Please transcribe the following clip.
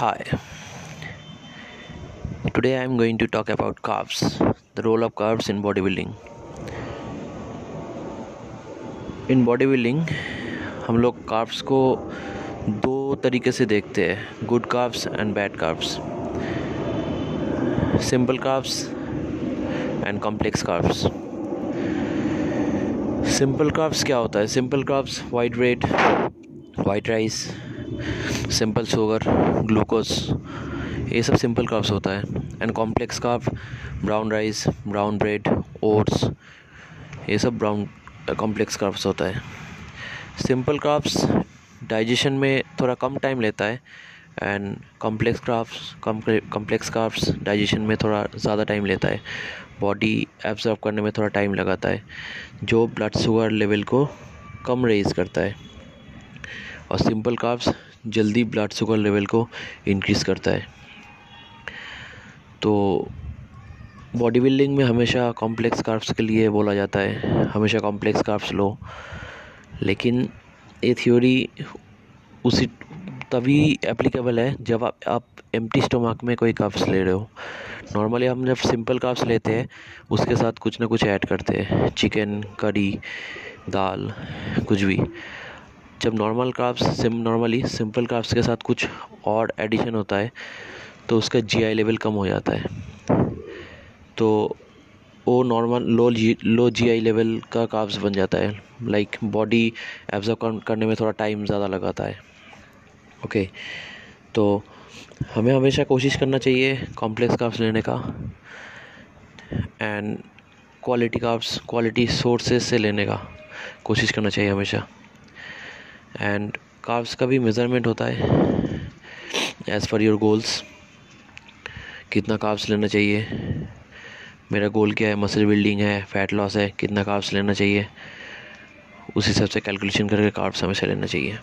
Hi. Today I am going to talk about carbs, the role of carbs in bodybuilding. In bodybuilding हम लोग carbs को दो तरीके से देखते हैं good carbs and bad carbs simple carbs and complex carbs simple carbs क्या होता है simple carbs white bread white rice simple sugar, glucose, ये सब सिंपल कार्ब्स होता है। And complex carb brown rice brown bread oats ये सब brown complex carbs होता है। सिंपल कार्ब्स डाइजेशन में थोड़ा कम टाइम लेता है। And complex carbs complex carbs digestion में थोड़ा ज़्यादा टाइम लेता है। बॉडी एब्जॉर्ब करने में थोड़ा टाइम लगाता है। जो ब्लड शुगर लेवल को कम रेज करता है। और सिंपल कार्ब्स जल्दी ब्लड शुगर लेवल को इंक्रीज़ करता है। तो बॉडी बिल्डिंग में हमेशा कॉम्प्लेक्स कार्ब्स के लिए बोला जाता है। हमेशा कॉम्प्लेक्स कार्ब्स लो। लेकिन ये थ्योरी उसी तभी एप्लीकेबल है जब आप आप एम्प्टी स्टोमक में कोई कप्स ले रहे हो। नॉर्मली हम जब सिंपल कप्स लेते हैं, उसके साथ कुछ ना कुछ ऐड करते हैं। चिकन करी दाल, कुछ भी। जब नॉर्मल कार्ब्स सिम नॉर्मली सिंपल क्राफ्ट के साथ कुछ और एडिशन होता है तो उसका जीआई लेवल कम हो जाता है। तो वो normal low G low GI level का कार्ब्स बन जाता है। लाइक बॉडी एब्जॉर्ब करने में थोड़ा टाइम ज़्यादा लगाता है। ओके तो हमें हमेशा कोशिश करना चाहिए कॉम्प्लेक्स कार्ब्स लेने का and quality carbs quality sources से लेने का कोशिश करना चाहिए हमेशा। एंड कार्ब्स का भी मेज़रमेंट होता है। एज़ पर योर गोल्स कितना कार्ब्स लेना चाहिए? मेरा गोल क्या है? मसल बिल्डिंग है फैट लॉस है, कितना कार्ब्स लेना चाहिए? उस हिसाब से कैलकुलेशन करके कार्ब्स हमेशा लेना चाहिए।